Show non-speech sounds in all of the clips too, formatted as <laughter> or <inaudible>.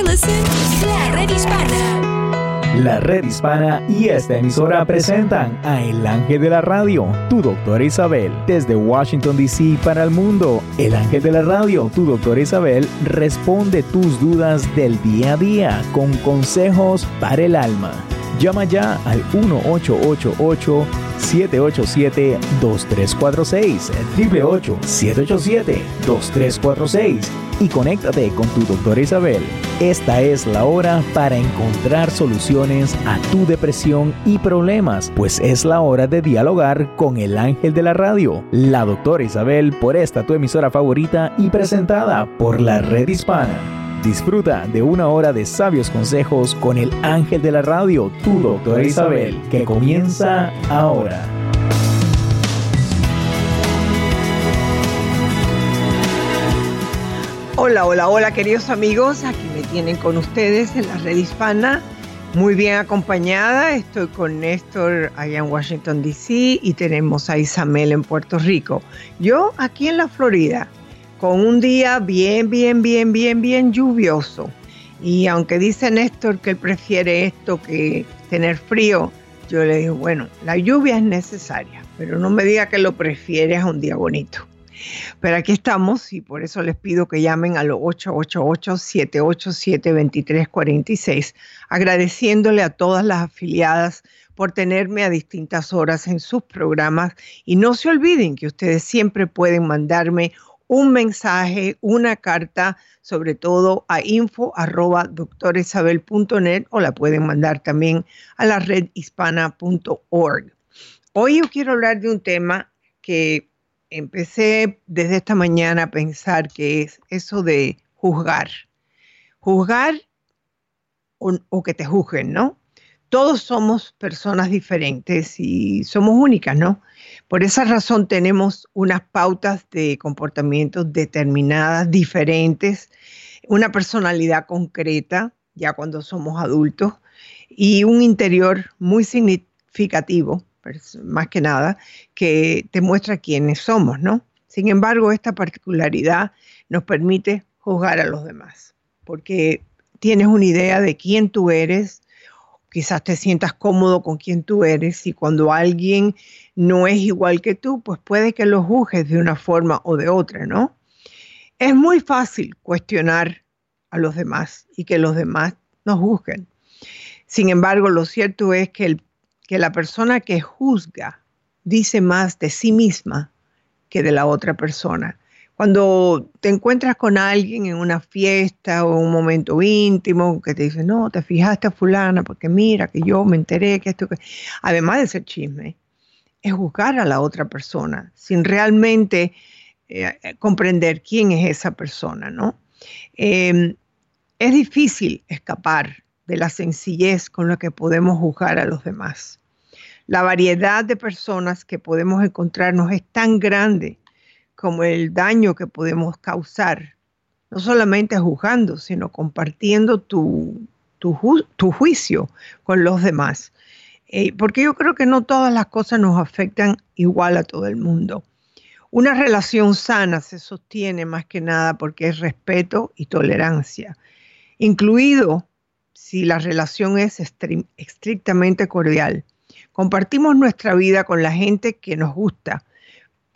La Red Hispana. La Red Hispana y esta emisora presentan a El Ángel de la Radio, tu doctora Isabel. Desde Washington, D.C. para el mundo, El Ángel de la Radio, tu doctora Isabel, responde tus dudas del día a día con consejos para el alma. Llama ya al 1888 787-2346, 888-787-2346 y conéctate con tu doctora Isabel. Esta es la hora para encontrar soluciones a tu depresión y problemas, pues es la hora de dialogar con el ángel de la radio, la doctora Isabel, por esta tu emisora favorita y presentada por la red hispana. Disfruta de una hora de sabios consejos con el ángel de la radio, tu doctora Isabel, que comienza ahora. Hola, hola, hola queridos amigos, aquí me tienen con ustedes en la red hispana, muy bien acompañada, estoy con Néstor allá en Washington, D.C. y tenemos a Isabel en Puerto Rico. Yo aquí en la Florida, con un día bien, bien, bien, bien, bien lluvioso. Y aunque dice Néstor que él prefiere esto que tener frío, yo le digo, bueno, la lluvia es necesaria, pero no me diga que lo prefieres a un día bonito. Pero aquí estamos y por eso les pido que llamen a los 888-787-2346, agradeciéndole a todas las afiliadas por tenerme a distintas horas en sus programas y no se olviden que ustedes siempre pueden mandarme un mensaje, una carta, sobre todo a info arroba doctoresabel.net o la pueden mandar también a la redhispana.org. Hoy yo quiero hablar de un tema que empecé desde esta mañana a pensar que es eso de juzgar. Juzgar o que te juzguen, ¿no? Todos somos personas diferentes y somos únicas, ¿no? Por esa razón tenemos unas pautas de comportamiento determinadas, diferentes, una personalidad concreta, ya cuando somos adultos, y un interior muy significativo, más que nada, que te muestra quiénes somos, ¿no? Sin embargo, esta particularidad nos permite juzgar a los demás, porque tienes una idea de quién tú eres, quizás te sientas cómodo con quien tú eres y cuando alguien no es igual que tú, pues puede que lo juzgues de una forma o de otra, ¿no? Es muy fácil cuestionar a los demás y que los demás nos juzguen. Sin embargo, lo cierto es que, el, que la persona que juzga dice más de sí misma que de la otra persona. Cuando te encuentras con alguien en una fiesta o un momento íntimo que te dice, no, te fijaste a fulana porque mira que yo me enteré que esto, que... además de ser chisme, es juzgar a la otra persona sin realmente eh, comprender quién es esa persona, ¿no? Em, es difícil escapar de la sencillez con la que podemos juzgar a los demás. La variedad de personas que podemos encontrarnos es tan grande como el daño que podemos causar, no solamente juzgando, sino compartiendo tu, tu, juicio con los demás. Eh, porque yo creo que no todas las cosas nos afectan igual a todo el mundo. Una relación sana se sostiene más que nada porque es respeto y tolerancia, incluido si la relación es estrictamente cordial. Compartimos nuestra vida con la gente que nos gusta,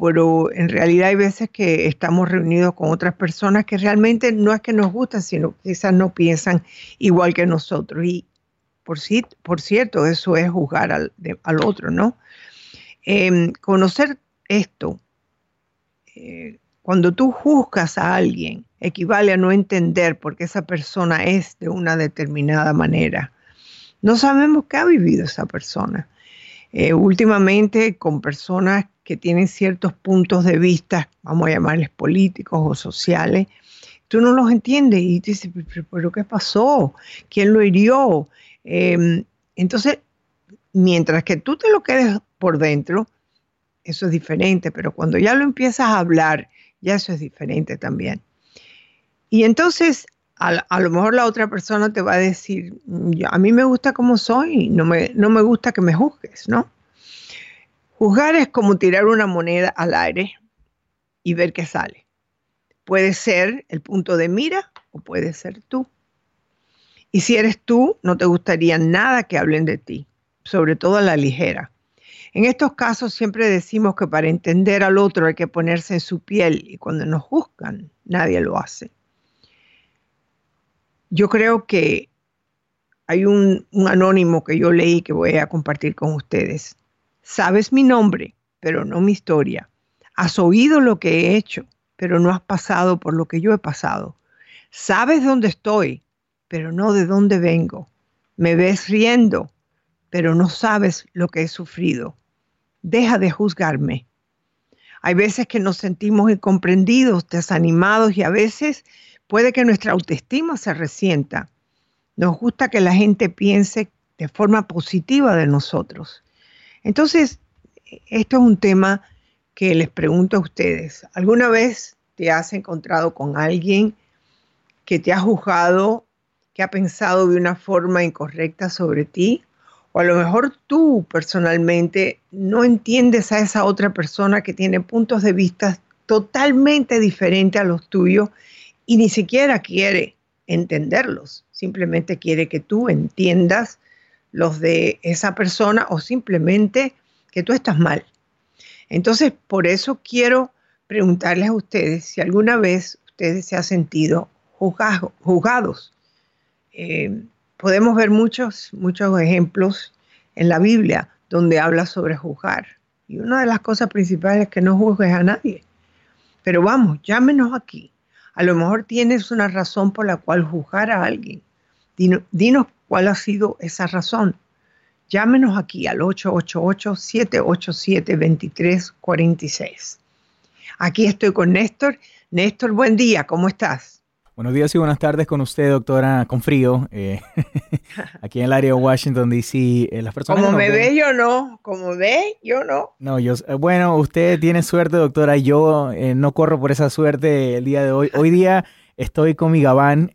pero en realidad hay veces que estamos reunidos con otras personas que realmente no es que nos gustan, sino que quizás no piensan igual que nosotros. Y por, por cierto, eso es juzgar al, otro, ¿no? Em, conocer esto, eh, cuando tú juzgas a alguien, equivale a no entender por qué esa persona es de una determinada manera. No sabemos qué ha vivido esa persona. Eh, últimamente con personas que tienen ciertos puntos de vista, vamos a llamarles políticos o sociales, tú no los entiendes y dices, pero, ¿qué pasó? ¿Quién lo hirió? Em, entonces, mientras que tú te lo quedes por dentro, eso es diferente, pero cuando ya lo empiezas a hablar, ya eso es diferente también. Y entonces, a, lo mejor la otra persona te va a decir, a mí me gusta como soy, no me, no me gusta que me juzgues, ¿no? Juzgar es como tirar una moneda al aire y ver qué sale. Puede ser el punto de mira o puede ser tú. Y si eres tú, no te gustaría nada que hablen de ti, sobre todo a la ligera. En estos casos siempre decimos que para entender al otro hay que ponerse en su piel y cuando nos juzgan, nadie lo hace. Yo creo que hay un, un anónimo que yo leí que voy a compartir con ustedes. Sabes mi nombre, pero no mi historia. Has oído lo que he hecho, pero no has pasado por lo que yo he pasado. Sabes dónde estoy, pero no de dónde vengo. Me ves riendo, pero no sabes lo que he sufrido. Deja de juzgarme. Hay veces que nos sentimos incomprendidos, desanimados y a veces puede que nuestra autoestima se resienta. Nos gusta que la gente piense de forma positiva de nosotros. Entonces, esto es un tema que les pregunto a ustedes. ¿Alguna vez te has encontrado con alguien que te ha juzgado, que ha pensado de una forma incorrecta sobre ti? O a lo mejor tú personalmente no entiendes a esa otra persona que tiene puntos de vista totalmente diferentes a los tuyos y ni siquiera quiere entenderlos. Simplemente quiere que tú entiendas los de esa persona o simplemente que tú estás mal. Entonces, por eso quiero preguntarles a ustedes si alguna vez ustedes se han sentido juzgados. Eh, podemos ver muchos, muchos ejemplos en la Biblia donde habla sobre juzgar. Y una de las cosas principales es que no juzgues a nadie. Pero vamos, llámenos aquí. A lo mejor tienes una razón por la cual juzgar a alguien. dinos cuál ha sido esa razón. Llámenos aquí al 888-787-2346. Aquí estoy con Néstor. Néstor, buen día, ¿cómo estás? Buenos días y buenas tardes con usted, doctora, con frío, eh, <laughs> aquí en el área de Washington, D.C. Eh, las personas como me ve, yo no, como ve, yo no. No, yo, eh, bueno, usted tiene suerte, doctora, yo no corro por esa suerte el día de hoy. Hoy día estoy con mi gabán,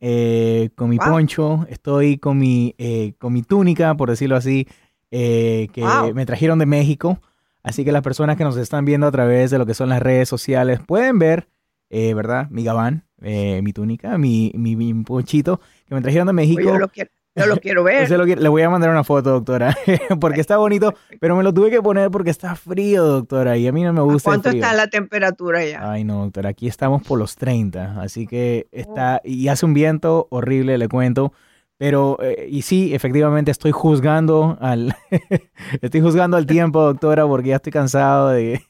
con mi poncho, estoy con mi, con mi túnica, por decirlo así, que me trajeron de México. Así que las personas que nos están viendo a través de lo que son las redes sociales pueden ver, eh, ¿verdad? Mi gabán, eh, mi túnica, mi, mi, ponchito que me trajeron de México. yo lo quiero, lo quiero <laughs> ver. le voy a mandar una foto, doctora, <laughs> porque está bonito, pero me lo tuve que poner porque está frío, doctora, y a mí no me gusta. ¿Cuánto está la temperatura ya? Ay, no, doctora, aquí estamos por los 30, así que está, oh. y hace un viento horrible, le cuento. Pero, eh, y sí, efectivamente estoy juzgando al, <laughs> estoy juzgando al tiempo, doctora, porque ya estoy cansado de,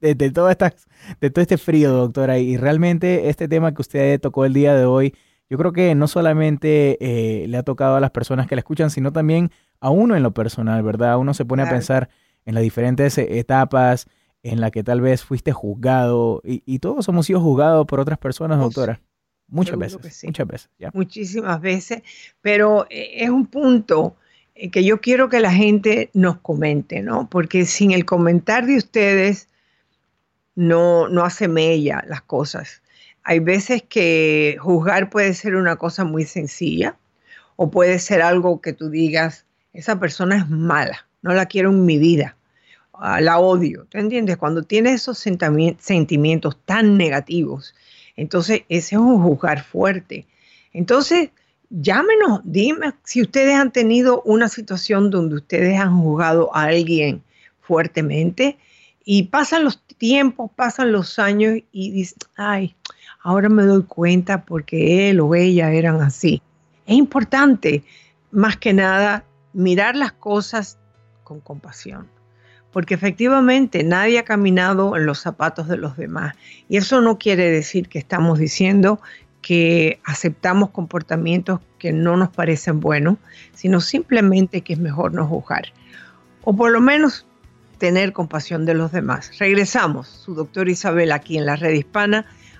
de, de, todo de todo este frío, doctora. Y realmente este tema que usted tocó el día de hoy, yo creo que no solamente eh, le ha tocado a las personas que la escuchan, sino también a uno en lo personal, ¿verdad? Uno se pone a pensar en las diferentes etapas en las que tal vez fuiste juzgado, y, y todos hemos sido juzgados por otras personas, doctora. Muchas veces, muchas veces. Muchísimas veces, pero eh, es un punto eh, que yo quiero que la gente nos comente, ¿no? Porque sin el comentar de ustedes no, no hace mella las cosas. Hay veces que juzgar puede ser una cosa muy sencilla o puede ser algo que tú digas, esa persona es mala, no la quiero en mi vida, ah, la odio, ¿te entiendes? Cuando tienes esos sentimientos tan negativos, entonces, ese es un juzgar fuerte. Entonces, llámenos, dime si ustedes han tenido una situación donde ustedes han juzgado a alguien fuertemente y pasan los tiempos, pasan los años y dicen, ay, ahora me doy cuenta porque él o ella eran así. Es importante, más que nada, mirar las cosas con compasión porque efectivamente nadie ha caminado en los zapatos de los demás. Y eso no quiere decir que estamos diciendo que aceptamos comportamientos que no nos parecen buenos, sino simplemente que es mejor no juzgar. O por lo menos tener compasión de los demás. Regresamos, su doctor Isabel aquí en la red hispana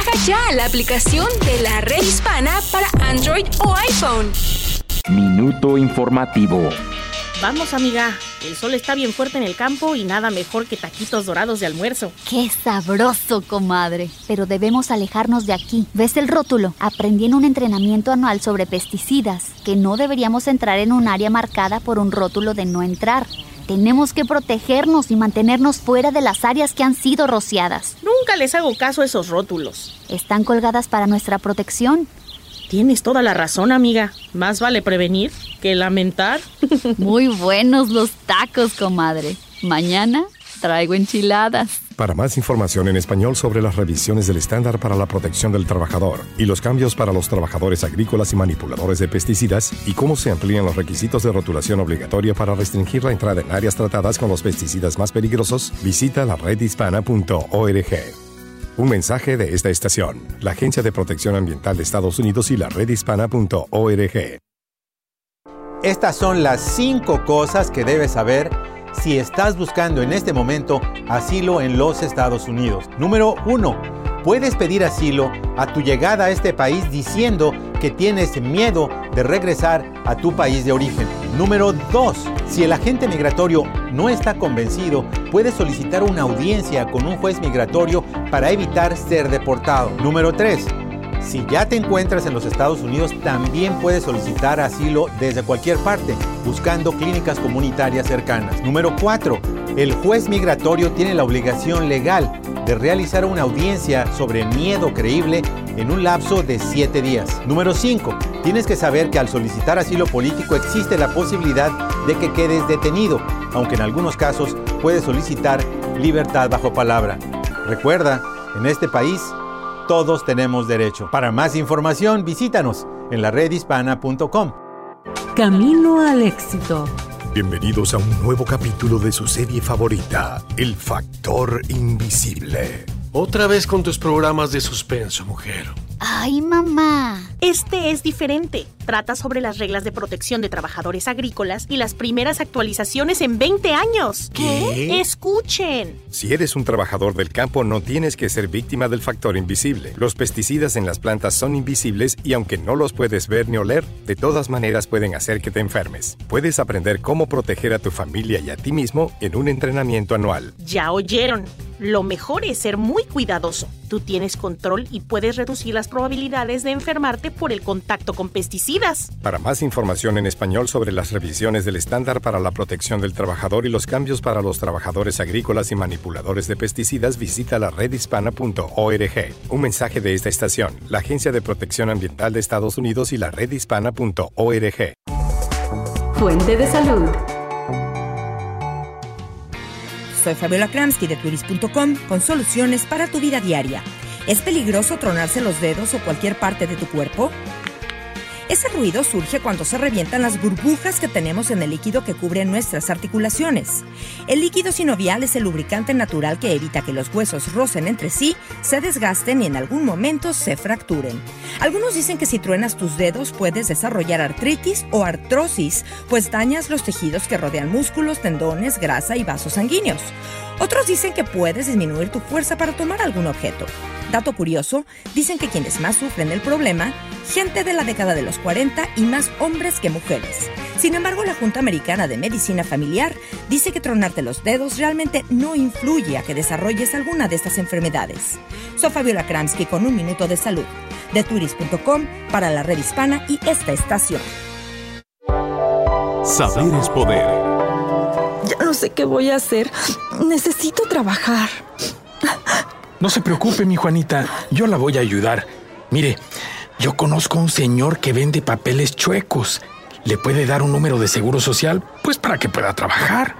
Baja ya la aplicación de la red hispana para Android o iPhone. Minuto informativo. Vamos, amiga. El sol está bien fuerte en el campo y nada mejor que taquitos dorados de almuerzo. ¡Qué sabroso, comadre! Pero debemos alejarnos de aquí. ¿Ves el rótulo? Aprendí en un entrenamiento anual sobre pesticidas que no deberíamos entrar en un área marcada por un rótulo de no entrar. Tenemos que protegernos y mantenernos fuera de las áreas que han sido rociadas. Nunca les hago caso a esos rótulos. Están colgadas para nuestra protección. Tienes toda la razón, amiga. Más vale prevenir que lamentar. <laughs> Muy buenos los tacos, comadre. Mañana traigo enchiladas. Para más información en español sobre las revisiones del estándar para la protección del trabajador y los cambios para los trabajadores agrícolas y manipuladores de pesticidas y cómo se amplían los requisitos de rotulación obligatoria para restringir la entrada en áreas tratadas con los pesticidas más peligrosos, visita la redhispana.org. Un mensaje de esta estación, la Agencia de Protección Ambiental de Estados Unidos y la redhispana.org. Estas son las cinco cosas que debes saber si estás buscando en este momento asilo en los Estados Unidos. Número uno, puedes pedir asilo a tu llegada a este país diciendo que tienes miedo de regresar a tu país de origen. Número 2. Si el agente migratorio no está convencido, puede solicitar una audiencia con un juez migratorio para evitar ser deportado. Número 3. Si ya te encuentras en los Estados Unidos, también puedes solicitar asilo desde cualquier parte, buscando clínicas comunitarias cercanas. Número 4. El juez migratorio tiene la obligación legal de realizar una audiencia sobre miedo creíble en un lapso de 7 días. Número 5. Tienes que saber que al solicitar asilo político existe la posibilidad de que quedes detenido, aunque en algunos casos puedes solicitar libertad bajo palabra. Recuerda, en este país todos tenemos derecho. Para más información, visítanos en la redhispana.com. Camino al éxito. Bienvenidos a un nuevo capítulo de su serie favorita, El Factor Invisible. Otra vez con tus programas de suspenso, mujer. ¡Ay, mamá! Este es diferente. Trata sobre las reglas de protección de trabajadores agrícolas y las primeras actualizaciones en 20 años. ¿Qué? Escuchen. Si eres un trabajador del campo, no tienes que ser víctima del factor invisible. Los pesticidas en las plantas son invisibles y aunque no los puedes ver ni oler, de todas maneras pueden hacer que te enfermes. Puedes aprender cómo proteger a tu familia y a ti mismo en un entrenamiento anual. Ya oyeron. Lo mejor es ser muy cuidadoso. Tú tienes control y puedes reducir las probabilidades de enfermarte por el contacto con pesticidas. Para más información en español sobre las revisiones del estándar para la protección del trabajador y los cambios para los trabajadores agrícolas y manipuladores de pesticidas, visita la redhispana.org. Un mensaje de esta estación, la Agencia de Protección Ambiental de Estados Unidos y la redhispana.org. Fuente de salud. Soy Fabiola Kramsky de turis.com con soluciones para tu vida diaria. ¿Es peligroso tronarse los dedos o cualquier parte de tu cuerpo? Ese ruido surge cuando se revientan las burbujas que tenemos en el líquido que cubre nuestras articulaciones. El líquido sinovial es el lubricante natural que evita que los huesos rocen entre sí, se desgasten y en algún momento se fracturen. Algunos dicen que si truenas tus dedos puedes desarrollar artritis o artrosis, pues dañas los tejidos que rodean músculos, tendones, grasa y vasos sanguíneos. Otros dicen que puedes disminuir tu fuerza para tomar algún objeto. Dato curioso, dicen que quienes más sufren el problema, gente de la década de los 40 y más hombres que mujeres. Sin embargo, la Junta Americana de Medicina Familiar dice que tronarte los dedos realmente no influye a que desarrolles alguna de estas enfermedades. Soy Fabiola Kramsky con un minuto de salud, de turis.com para la red hispana y esta estación. Saber es poder. Sé qué voy a hacer. Necesito trabajar. No se preocupe, mi Juanita. Yo la voy a ayudar. Mire, yo conozco a un señor que vende papeles chuecos. Le puede dar un número de seguro social, pues para que pueda trabajar.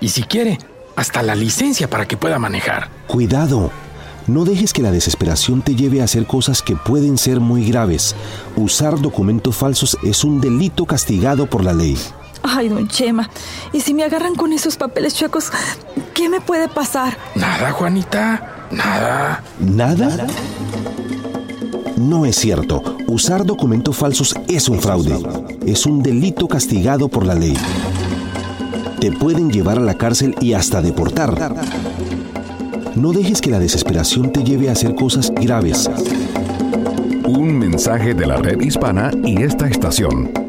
Y si quiere, hasta la licencia para que pueda manejar. Cuidado. No dejes que la desesperación te lleve a hacer cosas que pueden ser muy graves. Usar documentos falsos es un delito castigado por la ley. Ay, don Chema, ¿y si me agarran con esos papeles chuecos, qué me puede pasar? Nada, Juanita. Nada. ¿Nada? No es cierto. Usar documentos falsos es un fraude. Es un delito castigado por la ley. Te pueden llevar a la cárcel y hasta deportar. No dejes que la desesperación te lleve a hacer cosas graves. Un mensaje de la red hispana y esta estación.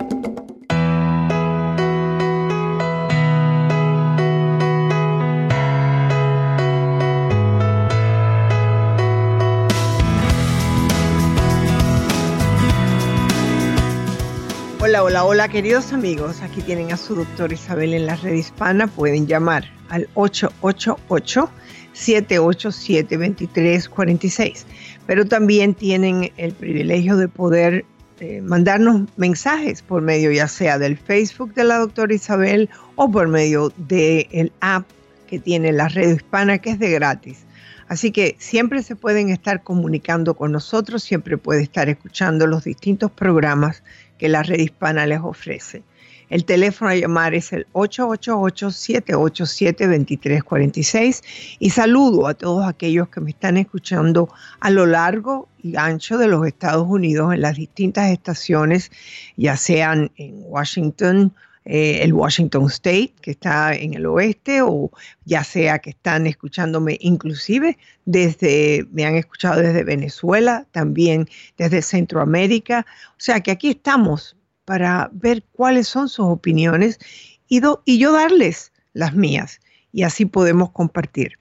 Hola, hola, queridos amigos. Aquí tienen a su doctor Isabel en la red hispana. Pueden llamar al 888-787-2346. Pero también tienen el privilegio de poder eh, mandarnos mensajes por medio ya sea del Facebook de la doctora Isabel o por medio del app que tiene la red hispana que es de gratis. Así que siempre se pueden estar comunicando con nosotros, siempre puede estar escuchando los distintos programas que la red hispana les ofrece. El teléfono a llamar es el 888-787-2346 y saludo a todos aquellos que me están escuchando a lo largo y ancho de los Estados Unidos en las distintas estaciones, ya sean en Washington, eh, el Washington State, que está en el oeste, o ya sea que están escuchándome inclusive desde, me han escuchado desde Venezuela, también desde Centroamérica. O sea que aquí estamos para ver cuáles son sus opiniones y, y yo darles las mías y así podemos compartir.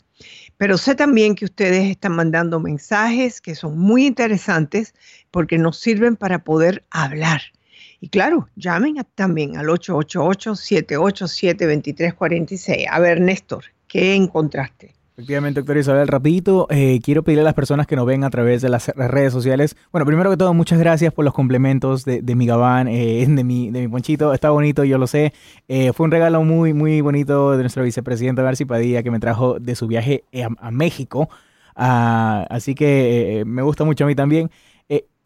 Pero sé también que ustedes están mandando mensajes que son muy interesantes porque nos sirven para poder hablar. Y claro, llamen también al 888-787-2346. A ver, Néstor, ¿qué encontraste? Efectivamente, doctor Isabel, rapidito, eh, quiero pedirle a las personas que nos ven a través de las redes sociales, bueno, primero que todo, muchas gracias por los complementos de, mi gabán, eh, <laughs> de, mi, de mi ponchito, está bonito, yo lo sé, eh, fue un regalo muy, muy bonito de nuestro vicepresidente García Padilla que me trajo de su viaje a, México, ah, así que me gusta mucho a mí también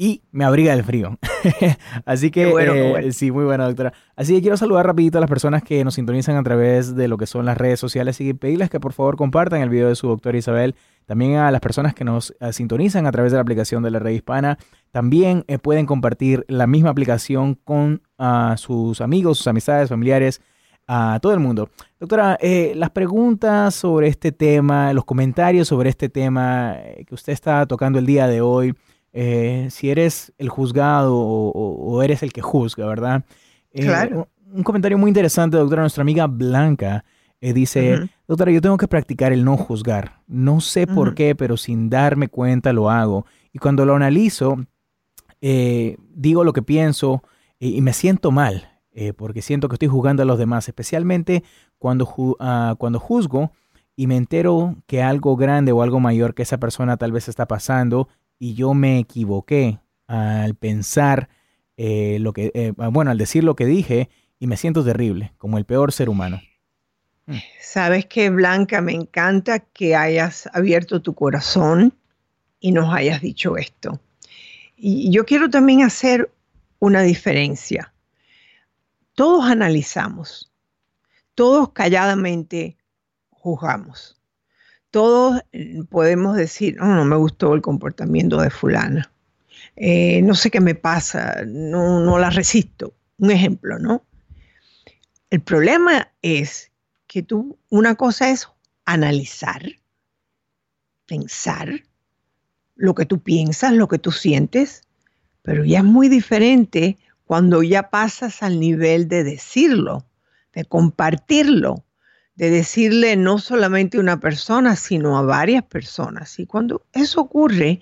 y me abriga del frío. <laughs> Así que, eh, sí, muy buena, doctora. Así que quiero saludar rapidito a las personas que nos sintonizan a través de lo que son las redes sociales y pedirles que por favor compartan el video de su doctora Isabel. También a las personas que nos eh, sintonizan a través de la aplicación de la red hispana. También eh, pueden compartir la misma aplicación con ah, sus amigos, sus amistades, familiares, a todo el mundo. Doctora, las preguntas sobre este tema, los comentarios sobre este tema que usted está tocando el día de hoy, eh, si eres el juzgado o, eres el que juzga, ¿verdad? Eh, claro. Un, comentario muy interesante, doctora, nuestra amiga Blanca eh, dice, doctora, yo tengo que practicar el no juzgar. No sé por qué, pero sin darme cuenta lo hago. Y cuando lo analizo, digo lo que pienso y me siento mal, porque siento que estoy juzgando a los demás, especialmente cuando, ah, cuando juzgo y me entero que algo grande o algo mayor que esa persona tal vez está pasando y yo me equivoqué al pensar eh, lo que, eh, bueno, al decir lo que dije y me siento terrible, como el peor ser humano. Mm. Sabes que Blanca, me encanta que hayas abierto tu corazón y nos hayas dicho esto. Y yo quiero también hacer una diferencia. Todos analizamos, todos calladamente juzgamos todos eh, podemos decir, no, no me gustó el comportamiento de fulana, eh, no sé qué me pasa, no, no la resisto. Un ejemplo, ¿no? El problema es que tú, una cosa es analizar, pensar lo que tú piensas, lo que tú sientes, pero ya es muy diferente cuando ya pasas al nivel de decirlo, de compartirlo, de decirle no solamente a una persona, sino a varias personas. Y cuando eso ocurre,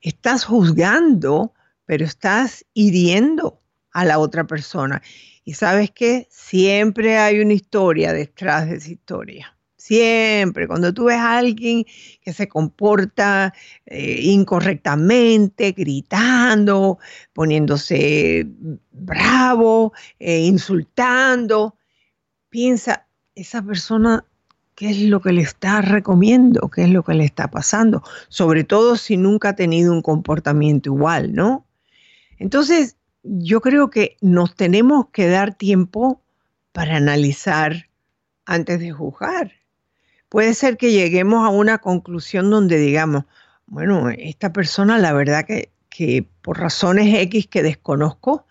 estás juzgando, pero estás hiriendo a la otra persona. Y sabes que siempre hay una historia detrás de esa historia. Siempre, cuando tú ves a alguien que se comporta eh, incorrectamente, gritando, poniéndose bravo, eh, insultando, piensa, esa persona qué es lo que le está recomiendo, qué es lo que le está pasando, sobre todo si nunca ha tenido un comportamiento igual, ¿no? Entonces, yo creo que nos tenemos que dar tiempo para analizar antes de juzgar. Puede ser que lleguemos a una conclusión donde digamos, bueno, esta persona la verdad que, que por razones X que desconozco,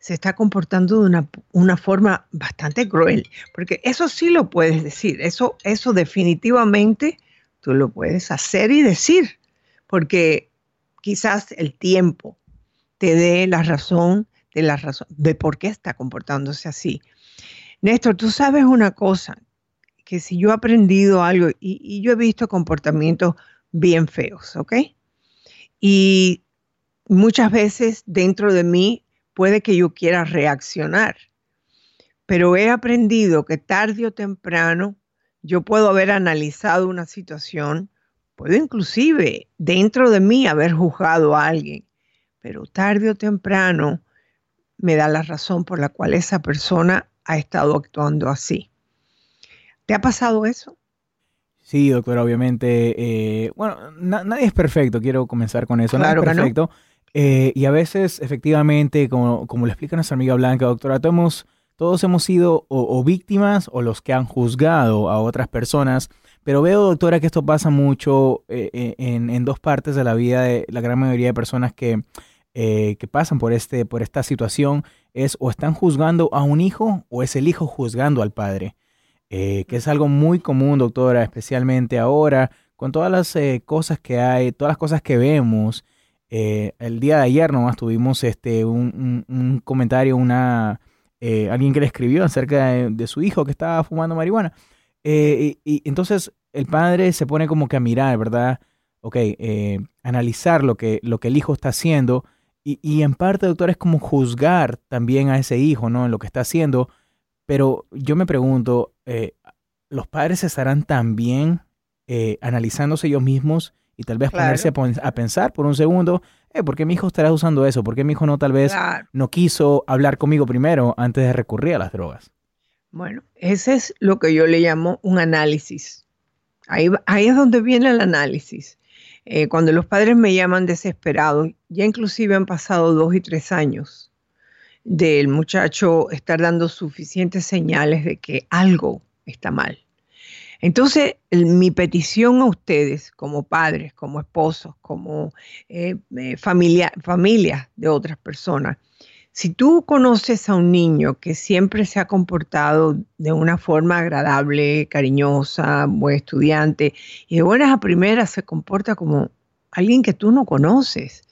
se está comportando de una, forma bastante cruel, porque eso sí lo puedes decir, eso, eso definitivamente tú lo puedes hacer y decir, porque quizás el tiempo te dé la razón de la razón de por qué está comportándose así. Néstor, tú sabes una cosa, que si yo he aprendido algo y, y yo he visto comportamientos bien feos, ¿ok? Y muchas veces dentro de mí puede que yo quiera reaccionar. Pero he aprendido que tarde o temprano yo puedo haber analizado una situación, puedo inclusive dentro de mí haber juzgado a alguien, pero tarde o temprano me da la razón por la cual esa persona ha estado actuando así. ¿Te ha pasado eso? Sí, doctora, obviamente. Eh, bueno, nadie es perfecto, quiero comenzar con eso. Claro nadie es perfecto. Eh, y a veces, efectivamente, como, como le explica nuestra amiga Blanca, doctora, todos, todos hemos sido o, víctimas o los que han juzgado a otras personas. Pero veo, doctora, que esto pasa mucho eh, en, dos partes de la vida de la gran mayoría de personas que, que pasan por, este, por esta situación. Es o están juzgando a un hijo o es el hijo juzgando al padre. Eh, que es algo muy común, doctora, especialmente ahora, con todas las eh, cosas que hay, todas las cosas que vemos. Eh, el día de ayer nomás tuvimos este, un, comentario, una, alguien que le escribió acerca de, su hijo que estaba fumando marihuana. Y, entonces el padre se pone como que a mirar, ¿verdad? Ok, analizar lo que, lo que el hijo está haciendo. Y, y en parte, doctora, es como juzgar también a ese hijo, ¿no? En lo que está haciendo pero yo me pregunto, eh, ¿los padres estarán también eh, analizándose ellos mismos y tal vez ponerse a, pensar por un segundo, eh, ¿por qué mi hijo estará usando eso? ¿Por qué mi hijo no tal vez no quiso hablar conmigo primero antes de recurrir a las drogas? Bueno, ese es lo que yo le llamo un análisis. Ahí, ahí es donde viene el análisis. cuando los padres me llaman desesperados, ya inclusive han pasado dos y tres años del muchacho estar dando suficientes señales de que algo está mal. Entonces, mi petición a ustedes, como padres, como esposos, como eh, familia, familias de otras personas, si tú conoces a un niño que siempre se ha comportado de una forma agradable, cariñosa, buen estudiante, y de buenas a primeras se comporta como alguien que tú no conoces,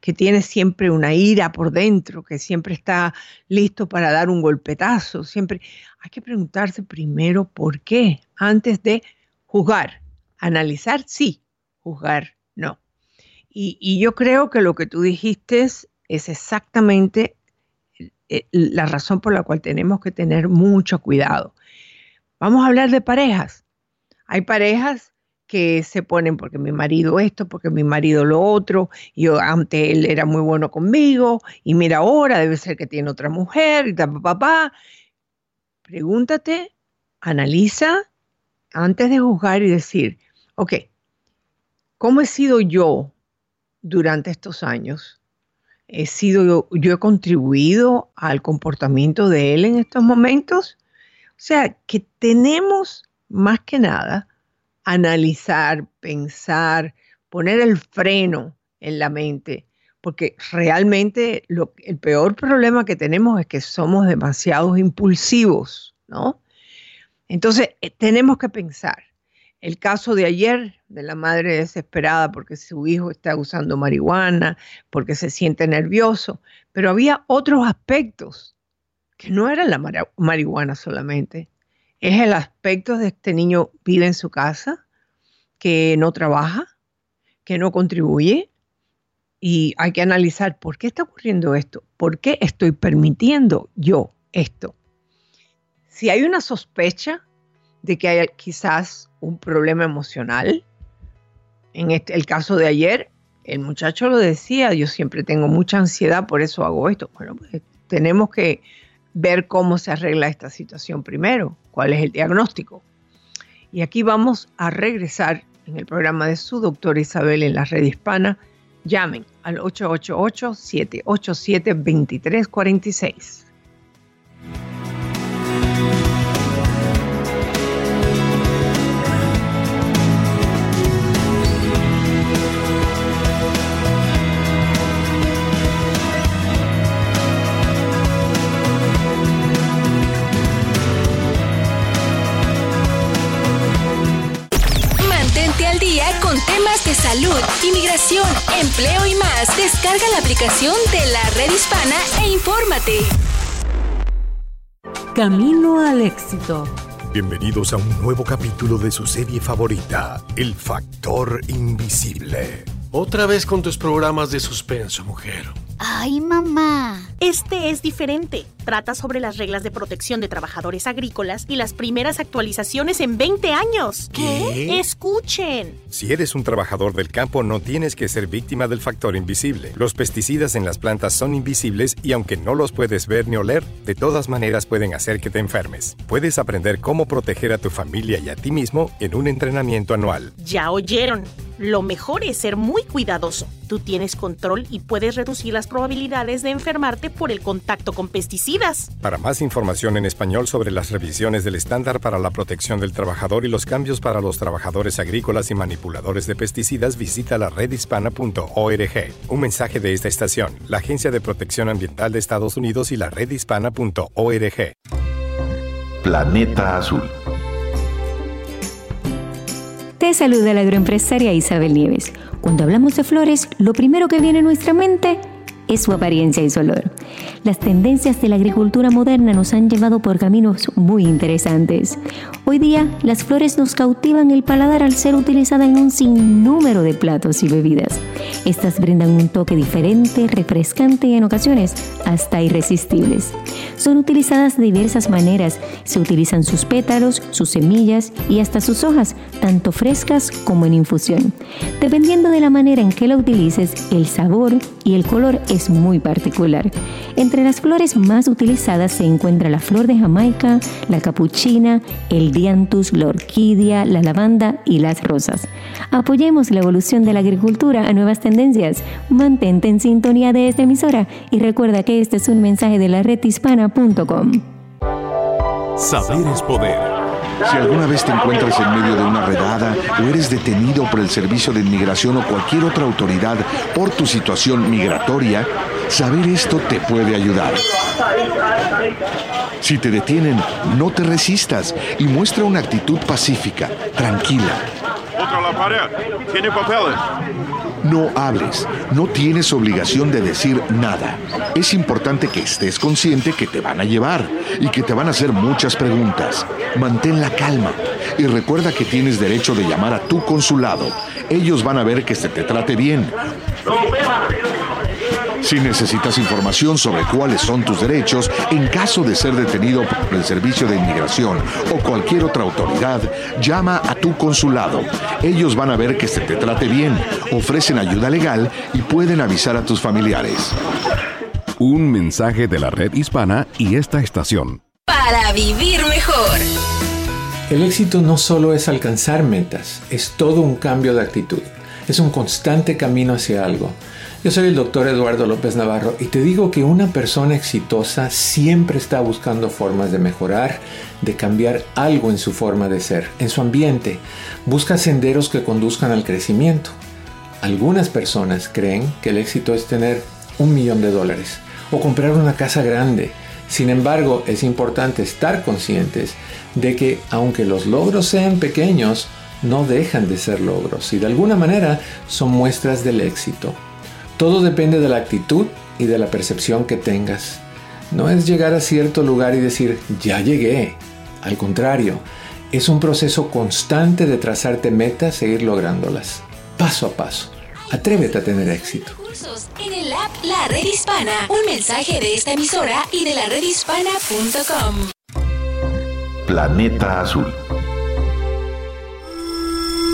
que tiene siempre una ira por dentro, que siempre está listo para dar un golpetazo, siempre hay que preguntarse primero por qué antes de juzgar. Analizar sí, juzgar no. Y, yo creo que lo que tú dijiste es, exactamente eh, la razón por la cual tenemos que tener mucho cuidado. Vamos a hablar de parejas. Hay parejas que se ponen porque mi marido esto, porque mi marido lo otro, yo antes él era muy bueno conmigo y mira ahora debe ser que tiene otra mujer y tal, papá. Pregúntate, analiza antes de juzgar y decir, ok, ¿cómo he sido yo durante estos años? ¿He sido yo, yo he contribuido al comportamiento de él en estos momentos? O sea, que tenemos más que nada analizar, pensar, poner el freno en la mente, porque realmente el peor problema que tenemos es que somos demasiados impulsivos, ¿no? Entonces, eh, tenemos que pensar. El caso de ayer de la madre desesperada porque su hijo está usando marihuana, porque se siente nervioso, pero había otros aspectos que no era la marihuana solamente, es el aspecto de este niño vive en su casa, que no trabaja, que no contribuye, y hay que analizar por qué está ocurriendo esto, por qué estoy permitiendo yo esto. Si hay una sospecha de que hay quizás un problema emocional, en este, el caso de ayer, el muchacho lo decía, yo siempre tengo mucha ansiedad, por eso hago esto. Bueno, pues tenemos que ver cómo se arregla esta situación primero, cuál es el diagnóstico. Y aquí vamos a regresar en el programa de su doctora Isabel en la red hispana. Llamen al 888-787-2346. Salud, inmigración, empleo y más. Descarga la aplicación de la red hispana e infórmate. Camino al éxito. Bienvenidos a un nuevo capítulo de su serie favorita, El Factor Invisible. Otra vez con tus programas de suspenso, mujer. Ay, mamá. Este es diferente. Trata sobre las reglas de protección de trabajadores agrícolas y las primeras actualizaciones en 20 años. ¿Qué? Escuchen. Si eres un trabajador del campo, no tienes que ser víctima del factor invisible. Los pesticidas en las plantas son invisibles y aunque no los puedes ver ni oler, de todas maneras pueden hacer que te enfermes. Puedes aprender cómo proteger a tu familia y a ti mismo en un entrenamiento anual. Ya oyeron. Lo mejor es ser muy cuidadoso. Tú tienes control y puedes reducir las probabilidades de enfermarte por el contacto con pesticidas. Para más información en español sobre las revisiones del estándar para la protección del trabajador y los cambios para los trabajadores agrícolas y manipuladores de pesticidas, visita la redhispana.org. Un mensaje de esta estación, la Agencia de Protección Ambiental de Estados Unidos y la redhispana.org. Planeta Azul. Te saluda la agroempresaria Isabel Nieves. Cuando hablamos de flores, lo primero que viene a nuestra mente es su apariencia y su olor. Las tendencias de la agricultura moderna nos han llevado por caminos muy interesantes. Hoy día, las flores nos cautivan el paladar al ser utilizadas en un sinnúmero de platos y bebidas. Estas brindan un toque diferente, refrescante y en ocasiones hasta irresistibles. Son utilizadas de diversas maneras. Se utilizan sus pétalos, sus semillas y hasta sus hojas, tanto frescas como en infusión. Dependiendo de la manera en que la utilices, el sabor y el color es muy particular. Entre las flores más utilizadas se encuentra la flor de Jamaica, la capuchina, el dianthus, la orquídea, la lavanda y las rosas. Apoyemos la evolución de la agricultura a nuevas tendencias. Mantente en sintonía de esta emisora y recuerda que este es un mensaje de la red hispana.com. Saber es poder. Si alguna vez te encuentras en medio de una redada o eres detenido por el Servicio de Inmigración o cualquier otra autoridad por tu situación migratoria, saber esto te puede ayudar. Si te detienen, no te resistas y muestra una actitud pacífica, tranquila. Otra la pared. Tiene papeles. No hables, no tienes obligación de decir nada. Es importante que estés consciente que te van a llevar y que te van a hacer muchas preguntas. Mantén la calma y recuerda que tienes derecho de llamar a tu consulado. Ellos van a ver que se te trate bien. Si necesitas información sobre cuáles son tus derechos en caso de ser detenido por el Servicio de Inmigración o cualquier otra autoridad, llama a tu consulado. Ellos van a ver que se te trate bien, ofrecen ayuda legal y pueden avisar a tus familiares. Un mensaje de la red hispana y esta estación. Para vivir mejor. El éxito no solo es alcanzar metas, es todo un cambio de actitud. Es un constante camino hacia algo. Yo soy el doctor Eduardo López Navarro y te digo que una persona exitosa siempre está buscando formas de mejorar, de cambiar algo en su forma de ser, en su ambiente. Busca senderos que conduzcan al crecimiento. Algunas personas creen que el éxito es tener un millón de dólares o comprar una casa grande. Sin embargo, es importante estar conscientes de que aunque los logros sean pequeños, no dejan de ser logros y de alguna manera son muestras del éxito. Todo depende de la actitud y de la percepción que tengas. No es llegar a cierto lugar y decir, ya llegué. Al contrario, es un proceso constante de trazarte metas e ir lográndolas, paso a paso. Atrévete a tener éxito. En el app La Red Hispana, un mensaje de esta emisora y de la redhispana.com. Planeta Azul.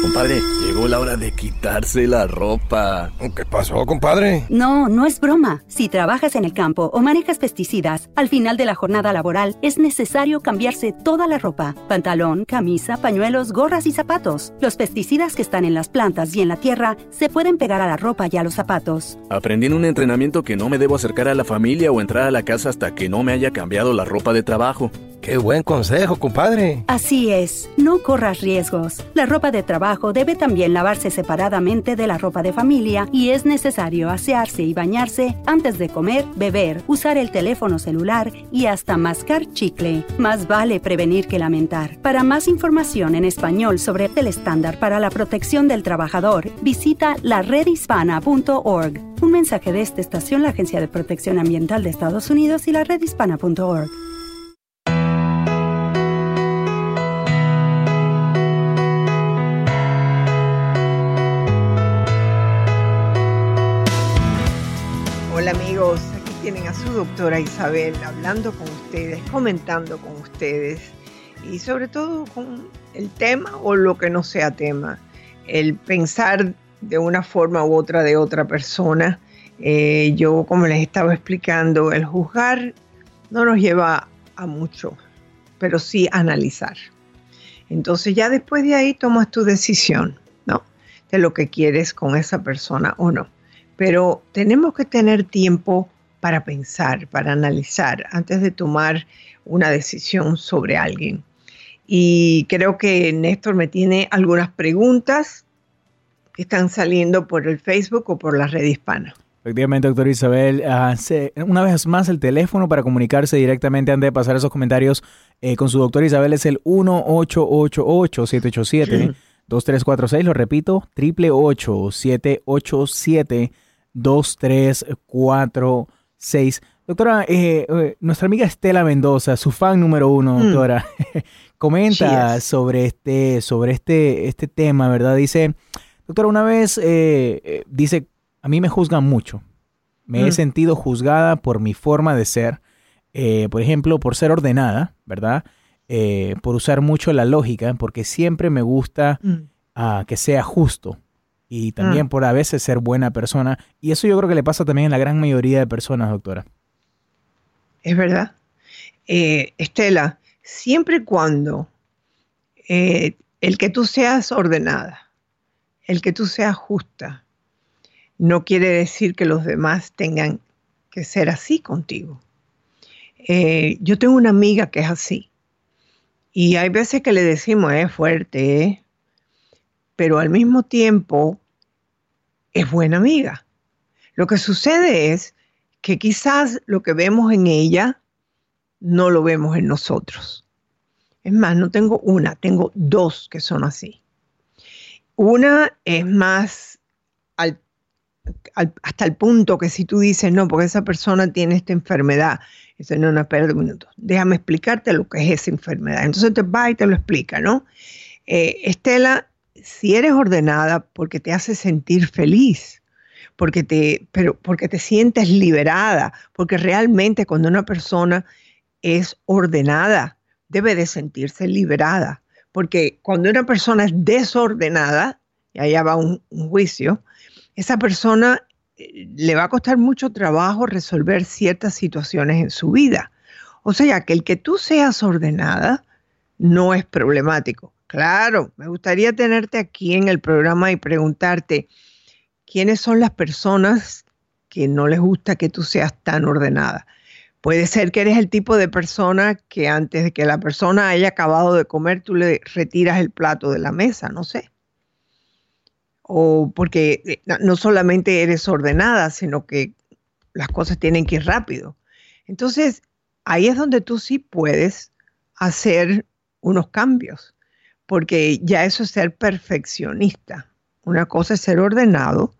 Compadre, llegó la hora de quitarse la ropa. ¿Qué pasó, compadre? No, no es broma. Si trabajas en el campo o manejas pesticidas, al final de la jornada laboral es necesario cambiarse toda la ropa. Pantalón, camisa, pañuelos, gorras y zapatos. Los pesticidas que están en las plantas y en la tierra se pueden pegar a la ropa y a los zapatos. Aprendí en un entrenamiento que no me debo acercar a la familia o entrar a la casa hasta que no me haya cambiado la ropa de trabajo. Qué buen consejo, compadre. Así es, no corras riesgos. La ropa de trabajo debe también lavarse separadamente de la ropa de familia y es necesario asearse y bañarse antes de comer, beber, usar el teléfono celular y hasta mascar chicle. Más vale prevenir que lamentar. Para más información en español sobre el estándar para la protección del trabajador, visita la redhispana.org. Un mensaje de esta estación, la Agencia de Protección Ambiental de Estados Unidos y la redhispana.org. tienen a su doctora Isabel, hablando con ustedes, comentando con ustedes y sobre todo con el tema o lo que no sea tema. El pensar de una forma u otra de otra persona. Eh, yo, como les estaba explicando, el juzgar no nos lleva a mucho, pero sí a analizar. Entonces ya después de ahí tomas tu decisión, ¿no? De lo que quieres con esa persona o no. Pero tenemos que tener tiempo para pensar, para analizar, antes de tomar una decisión sobre alguien. Y creo que Néstor me tiene algunas preguntas que están saliendo por el Facebook o por la red hispana. Efectivamente, doctor Isabel. una vez más, el teléfono para comunicarse directamente antes de pasar esos comentarios eh, con su doctor Isabel es el 1-888-787-2346. Lo repito, 888-787-2346. Doctora, eh, eh, nuestra amiga Estela Mendoza, su fan número uno, mm. doctora, <laughs> comenta sobre este, sobre este, este tema, ¿verdad? Dice, doctora, una vez dice a mí me juzgan mucho. Me he mm. sentido juzgada por mi forma de ser, eh, por ejemplo, por ser ordenada, ¿verdad? Eh, por usar mucho la lógica, porque siempre me gusta mm. que sea justo y también mm. por a veces ser buena persona. Y eso yo creo que le pasa también a la gran mayoría de personas, doctora. Es verdad. Eh, Estela, siempre y cuando el que tú seas ordenada, el que tú seas justa, no quiere decir que los demás tengan que ser así contigo. Eh, yo tengo una amiga que es así. Y hay veces que le decimos, es fuerte, ¿eh? pero al mismo tiempo es buena amiga. Lo que sucede es que quizás lo que vemos en ella no lo vemos en nosotros. Es más, no tengo una, tengo dos que son así. Una es más hasta el punto que si tú dices, no, porque esa persona tiene esta enfermedad, dice, no, no, espera un minuto, déjame explicarte lo que es esa enfermedad. Entonces te va y te lo explica, ¿no? Eh, Estela, si eres ordenada porque te hace sentir feliz, porque te, pero porque te sientes liberada, porque realmente cuando una persona es ordenada, debe de sentirse liberada, porque cuando una persona es desordenada, y allá va un juicio, esa persona eh, le va a costar mucho trabajo resolver ciertas situaciones en su vida. O sea, que el que tú seas ordenada no es problemático. Claro, me gustaría tenerte aquí en el programa y preguntarte quiénes son las personas que no les gusta que tú seas tan ordenada. Puede ser que eres el tipo de persona que antes de que la persona haya acabado de comer, tú le retiras el plato de la mesa, no sé o porque eh, no solamente eres ordenada, sino que las cosas tienen que ir rápido. Entonces, ahí es donde tú sí puedes hacer unos cambios, porque ya eso es ser perfeccionista. Una cosa es ser ordenado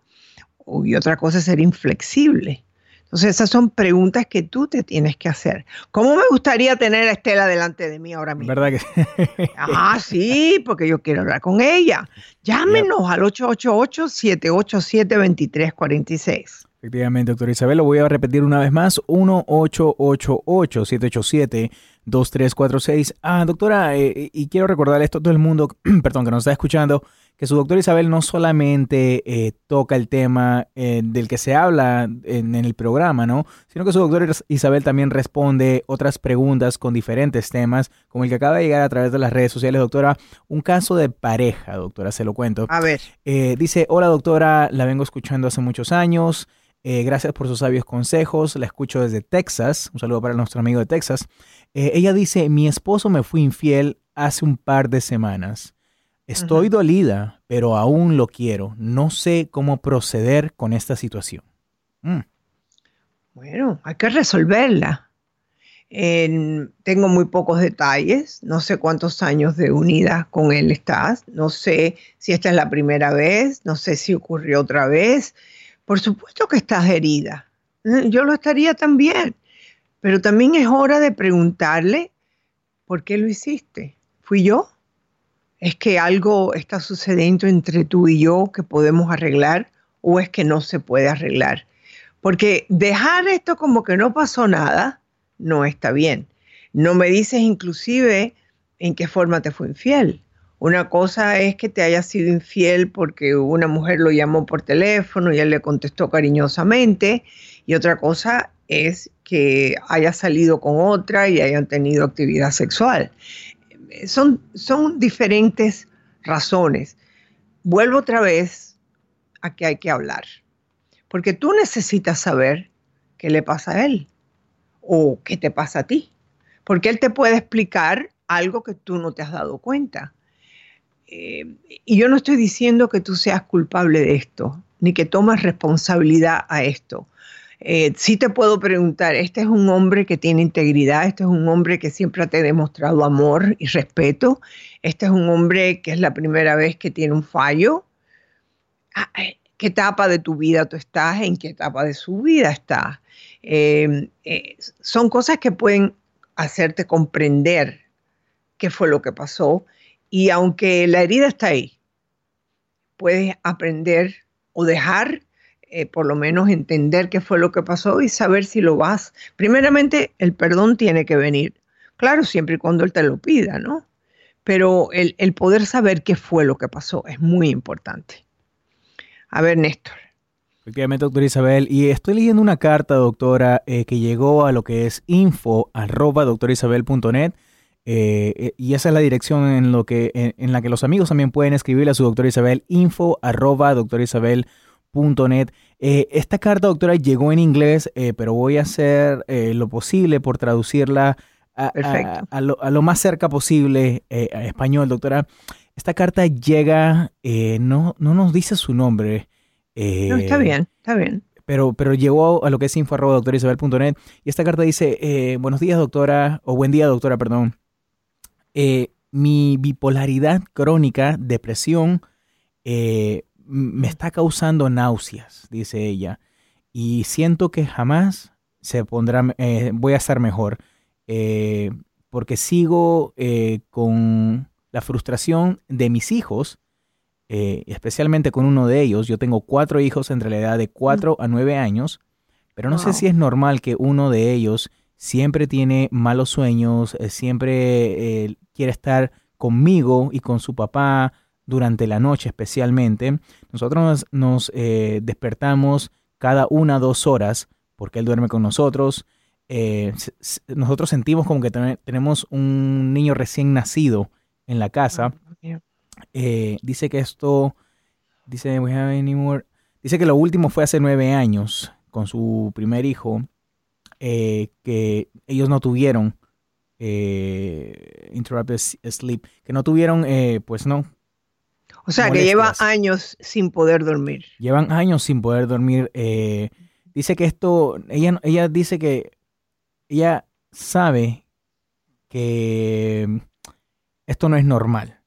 y otra cosa es ser inflexible. Entonces, esas son preguntas que tú te tienes que hacer. ¿Cómo me gustaría tener a Estela delante de mí ahora mismo? ¿Verdad que? ah, sí, porque yo quiero hablar con ella. Llámenos al 888-787-2346. Efectivamente, doctor Isabel, lo voy a repetir una vez más, 1-888-787-2346. Ah, doctora, eh, y quiero recordarle esto a todo el mundo, <clears throat> perdón, que nos está escuchando, que su doctor Isabel no solamente eh, toca el tema eh, del que se habla en, el programa, ¿no? Sino que su doctor Isabel también responde otras preguntas con diferentes temas, como el que acaba de llegar a través de las redes sociales, doctora. Un caso de pareja, doctora, se lo cuento. A ver. Eh, dice, hola doctora, la vengo escuchando hace muchos años. Gracias por sus sabios consejos. La escucho desde Texas. Un saludo para nuestro amigo de Texas. ella dice, mi esposo me fue infiel hace un par de semanas. Estoy dolida, pero aún lo quiero. No sé cómo proceder con esta situación. Mm. Bueno, hay que resolverla. tengo muy pocos detalles, no sé cuántos años de unidad con él estás, no sé si esta es la primera vez, no sé si ocurrió otra vez. Por supuesto que estás herida, mm, yo lo estaría también, pero también es hora de preguntarle por qué lo hiciste. ¿Fui yo? ¿Es que algo está sucediendo entre tú y yo que podemos arreglar o es que no se puede arreglar? Porque dejar esto como que no pasó nada no está bien. No me dices inclusive en qué forma te fue infiel. Una cosa es que te haya sido infiel porque una mujer lo llamó por teléfono y él le contestó cariñosamente. Y otra cosa es que haya salido con otra y hayan tenido actividad sexual. Son, son diferentes razones. Vuelvo otra vez a que hay que hablar. Porque tú necesitas saber qué le pasa a él o qué te pasa a ti. Porque él te puede explicar algo que tú no te has dado cuenta. Eh, y yo no estoy diciendo que tú seas culpable de esto, ni que tomes responsabilidad a esto. Eh, sí te puedo preguntar, ¿este es un hombre que tiene integridad? ¿Este es un hombre que siempre te ha demostrado amor y respeto? ¿Este es un hombre que es la primera vez que tiene un fallo? Eh, ¿Qué etapa de tu vida tú estás? ¿En qué etapa de su vida estás? son cosas que pueden hacerte comprender qué fue lo que pasó y aunque la herida está ahí, puedes aprender o dejar, eh, por lo menos entender qué fue lo que pasó y saber si lo vas. Primeramente, el perdón tiene que venir. Claro, siempre y cuando él te lo pida, ¿no? Pero el, poder saber qué fue lo que pasó es muy importante. A ver, Néstor. Efectivamente, doctora Isabel. Y estoy leyendo una carta, doctora, eh, que llegó a lo que es info arroba doctorisabel.net eh, eh, y esa es la dirección en, lo que, en, la que los amigos también pueden escribirle a su doctora Isabel, info arroba doctorisabel.net. Eh, esta carta, doctora, llegó en inglés, pero voy a hacer lo posible por traducirla a, lo, más cerca posible a español, doctora. Esta carta llega, no, no nos dice su nombre. no, está bien, está bien. Pero, pero llegó a lo que es info arroba doctorisabel.net y esta carta dice, buenos días doctora, o buen día doctora, perdón. Eh, mi bipolaridad crónica, depresión, eh, me está causando náuseas, dice ella, y siento que jamás se pondrá, eh, voy a estar mejor, porque sigo con la frustración de mis hijos, especialmente con uno de ellos. Yo tengo cuatro hijos entre la edad de 4 a 9 años, pero no sé si es normal que uno de ellos siempre tiene malos sueños, siempre quiere estar conmigo y con su papá durante la noche especialmente. Nosotros nos, eh, despertamos cada una o dos horas porque él duerme con nosotros. Eh, nosotros sentimos como que tenemos un niño recién nacido en la casa. Ah, eh, dice que esto, dice, dice que lo último fue hace nueve años con su primer hijo, que ellos no tuvieron eh, interrupted sleep, que no tuvieron, eh, pues no. O sea, que lleva años sin poder dormir. Llevan años sin poder dormir. Eh, dice que esto, ella, ella dice que ella sabe que esto no es normal,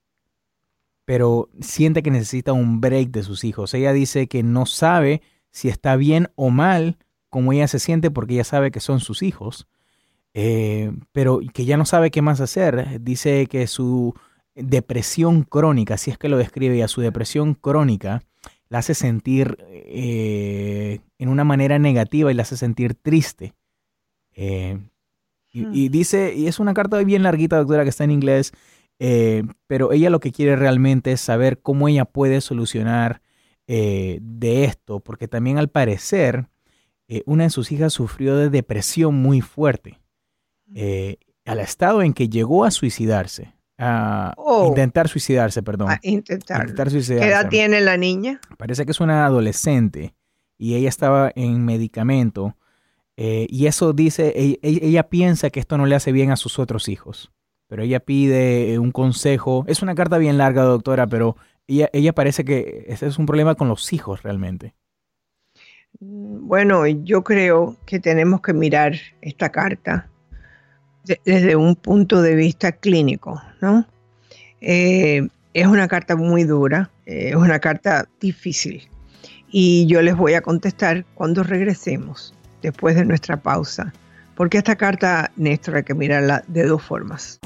pero siente que necesita un break de sus hijos. Ella dice que no sabe si está bien o mal como ella se siente porque ella sabe que son sus hijos eh, pero que ya no sabe qué más hacer. Dice que su depresión crónica, así es que lo describe ya, su depresión crónica la hace sentir eh, en una manera negativa y la hace sentir triste. Eh, hmm. y, dice, y es una carta bien larguita, doctora, que está en inglés, pero ella lo que quiere realmente es saber cómo ella puede solucionar de esto, porque también al parecer una de sus hijas sufrió de depresión muy fuerte eh, al estado en que llegó a suicidarse, a oh. intentar suicidarse, perdón. A intentar. suicidarse. ¿Qué edad tiene la niña? Parece que es una adolescente y ella estaba en medicamento. Eh, y eso dice, ella, ella, piensa que esto no le hace bien a sus otros hijos. Pero ella pide un consejo. Es una carta bien larga, doctora, pero ella, ella parece que ese es un problema con los hijos realmente. Bueno, yo creo que tenemos que mirar esta carta desde un punto de vista clínico, ¿no? Eh, es una carta muy dura, eh, es una carta difícil. Y yo les voy a contestar cuando regresemos, después de nuestra pausa. Porque esta carta, Néstor, hay que mirarla de dos formas.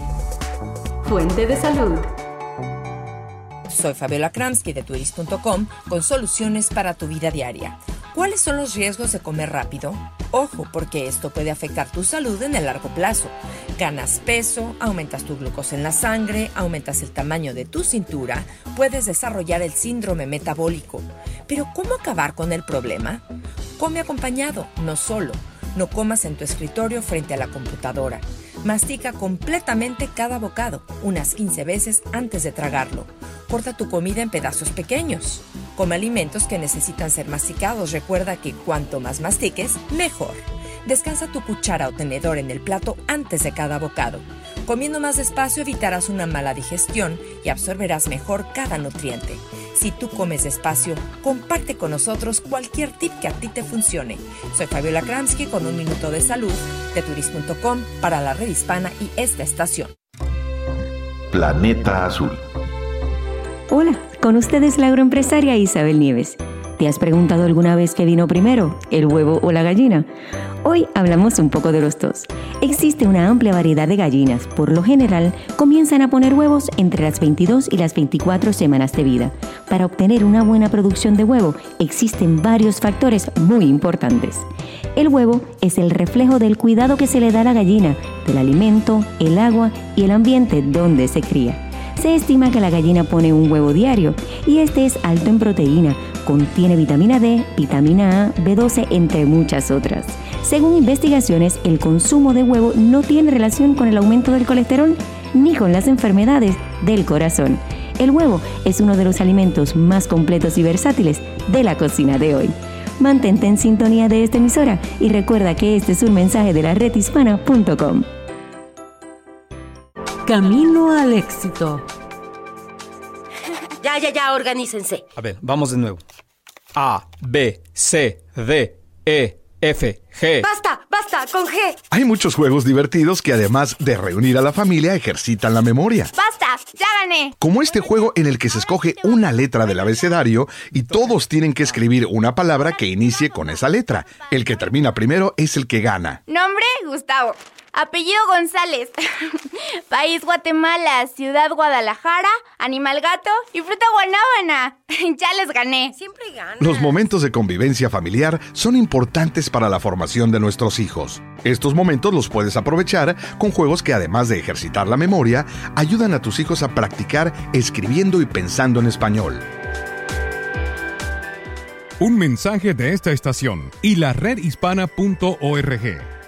Fuente de salud. Soy Fabiola Kramsky de turis.com con soluciones para tu vida diaria. ¿Cuáles son los riesgos de comer rápido? Ojo, porque esto puede afectar tu salud en el largo plazo. Ganas peso, aumentas tu glucosa en la sangre, aumentas el tamaño de tu cintura, puedes desarrollar el síndrome metabólico. Pero ¿cómo acabar con el problema? Come acompañado, no solo. No comas en tu escritorio frente a la computadora. Mastica completamente cada bocado, unas 15 veces antes de tragarlo. Corta tu comida en pedazos pequeños. Come alimentos que necesitan ser masticados. Recuerda que cuanto más mastiques, mejor. Descansa tu cuchara o tenedor en el plato antes de cada bocado. Comiendo más despacio evitarás una mala digestión y absorberás mejor cada nutriente. Si tú comes despacio, comparte con nosotros cualquier tip que a ti te funcione. Soy Fabiola Kramsky con un minuto de salud de turis.com para la red hispana y esta estación. Planeta Azul. Hola, con ustedes la agroempresaria Isabel Nieves. ¿Te has preguntado alguna vez qué vino primero, el huevo o la gallina? Hoy hablamos un poco de los dos. Existe una amplia variedad de gallinas. Por lo general, comienzan a poner huevos entre las 22 y las 24 semanas de vida. Para obtener una buena producción de huevo, existen varios factores muy importantes. El huevo es el reflejo del cuidado que se le da a la gallina, del alimento, el agua y el ambiente donde se cría. Se estima que la gallina pone un huevo diario y este es alto en proteína, contiene vitamina D, vitamina A, B12, entre muchas otras. Según investigaciones, el consumo de huevo no tiene relación con el aumento del colesterol ni con las enfermedades del corazón. El huevo es uno de los alimentos más completos y versátiles de la cocina de hoy. Mantente en sintonía de esta emisora y recuerda que este es un mensaje de la redhispana.com. Camino al éxito. <laughs> Ya, ya, ya, organícense. A ver, vamos de nuevo. A, B, C, D, E, F, G. ¡Basta! ¡Basta! ¡Con G! Hay muchos juegos divertidos que además de reunir a la familia ejercitan la memoria. ¡Basta! ¡Ya gané! Como este juego en el que se escoge una letra del abecedario y todos tienen que escribir una palabra que inicie con esa letra. El que termina primero es el que gana. Nombre, Gustavo. Apellido González. <laughs> País Guatemala. Ciudad Guadalajara. Animal gato. Y fruta guanábana. <laughs> ya les gané. Siempre gana. Los momentos de convivencia familiar son importantes para la formación de nuestros hijos. Estos momentos los puedes aprovechar con juegos que además de ejercitar la memoria, ayudan a tus hijos a practicar escribiendo y pensando en español. Un mensaje de esta estación y la redhispana.org.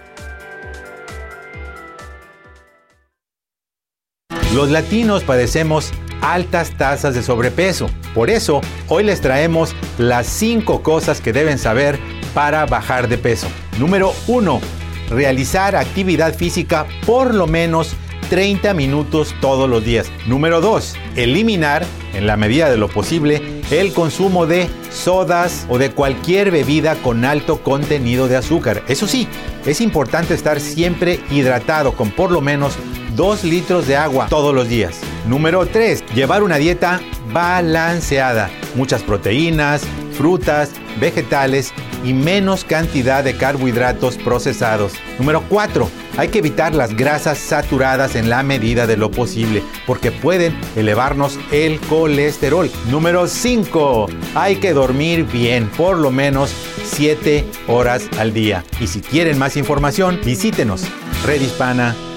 Los latinos padecemos altas tasas de sobrepeso. Por eso, hoy les traemos las 5 cosas que deben saber para bajar de peso. Número 1. Realizar actividad física por lo menos 30 minutos todos los días. Número 2. Eliminar, en la medida de lo posible, el consumo de sodas o de cualquier bebida con alto contenido de azúcar. Eso sí, es importante estar siempre hidratado con por lo menos 2 litros de agua todos los días. Número 3. Llevar una dieta balanceada. Muchas proteínas, frutas, vegetales y menos cantidad de carbohidratos procesados. Número 4. Hay que evitar las grasas saturadas en la medida de lo posible porque pueden elevarnos el colesterol. Número 5. Hay que dormir bien, por lo menos 7 horas al día. Y si quieren más información, visítenos redhispana.com.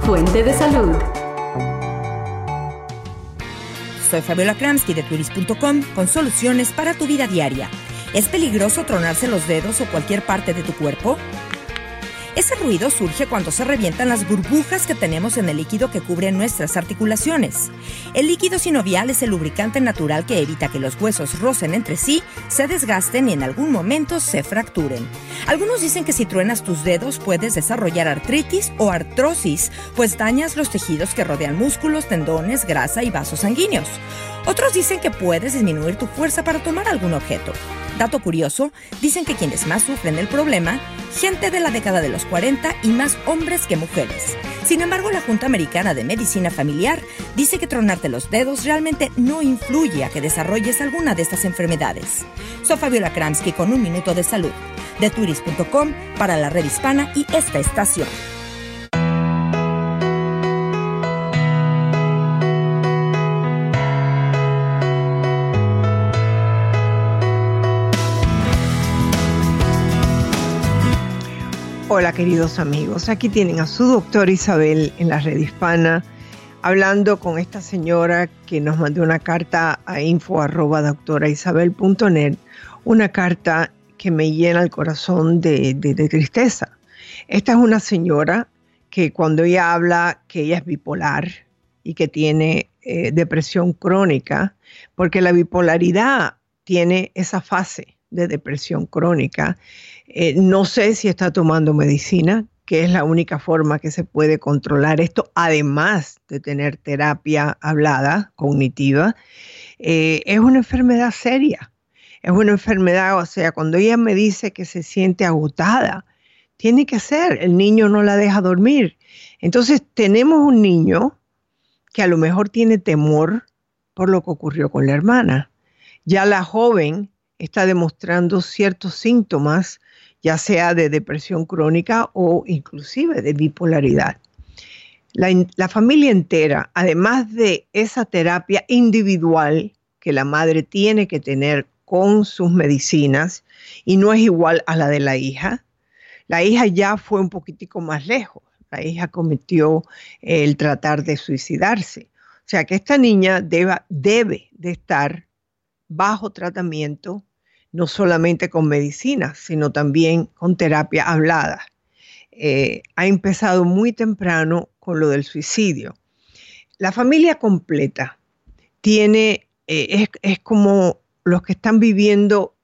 Fuente de salud. Soy Fabiola Kramsky de turis.com con soluciones para tu vida diaria. ¿Es peligroso tronarse los dedos o cualquier parte de tu cuerpo? Ese ruido surge cuando se revientan las burbujas que tenemos en el líquido que cubre nuestras articulaciones. El líquido sinovial es el lubricante natural que evita que los huesos rocen entre sí, se desgasten y en algún momento se fracturen. Algunos dicen que si truenas tus dedos puedes desarrollar artritis o artrosis, pues dañas los tejidos que rodean músculos, tendones, grasa y vasos sanguíneos. Otros dicen que puedes disminuir tu fuerza para tomar algún objeto. Dato curioso, dicen que quienes más sufren el problema, gente de la década de los 40 y más hombres que mujeres. Sin embargo, la Junta Americana de Medicina Familiar dice que tronarte los dedos realmente no influye a que desarrolles alguna de estas enfermedades. Soy Fabiola Kramsky con un minuto de salud, de turis.com para la red hispana y esta estación. Hola queridos amigos, aquí tienen a su doctora Isabel en la red hispana hablando con esta señora que nos mandó una carta a info arroba doctoraisabel.net, una carta que me llena el corazón de, tristeza. Esta es una señora que cuando ella habla que ella es bipolar y que tiene eh, depresión crónica, porque la bipolaridad tiene esa fase de depresión crónica. Eh, no sé si está tomando medicina, que es la única forma que se puede controlar esto, además de tener terapia hablada, cognitiva, eh, es una enfermedad seria. Es una enfermedad, o sea, cuando ella me dice que se siente agotada, tiene que ser, el niño no la deja dormir. Entonces tenemos un niño que a lo mejor tiene temor por lo que ocurrió con la hermana. Ya la joven está demostrando ciertos síntomas ya sea de depresión crónica o inclusive de bipolaridad. La, familia entera, además de esa terapia individual que la madre tiene que tener con sus medicinas, y no es igual a la de la hija, la hija ya fue un poquitico más lejos. La hija cometió el tratar de suicidarse. O sea que esta niña debe de estar bajo tratamiento no solamente con medicina, sino también con terapia hablada. Eh, ha empezado muy temprano con lo del suicidio. La familia completa tiene, eh, es, como los que están viviendo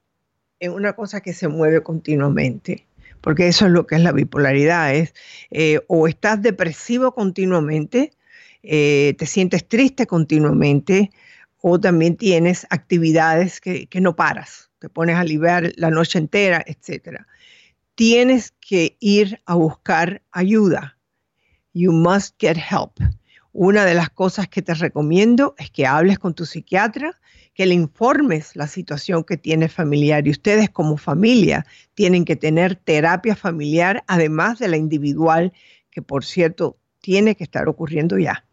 en una cosa que se mueve continuamente, porque eso es lo que es la bipolaridad, es eh, o estás depresivo continuamente, te sientes triste continuamente, o también tienes actividades que no paras te pones a liberar la noche entera, etc. Tienes que ir a buscar ayuda. You must get help. Una de las cosas que te recomiendo es que hables con tu psiquiatra, que le informes la situación que tienes familiar y ustedes como familia tienen que tener terapia familiar además de la individual, que por cierto tiene que estar ocurriendo ya.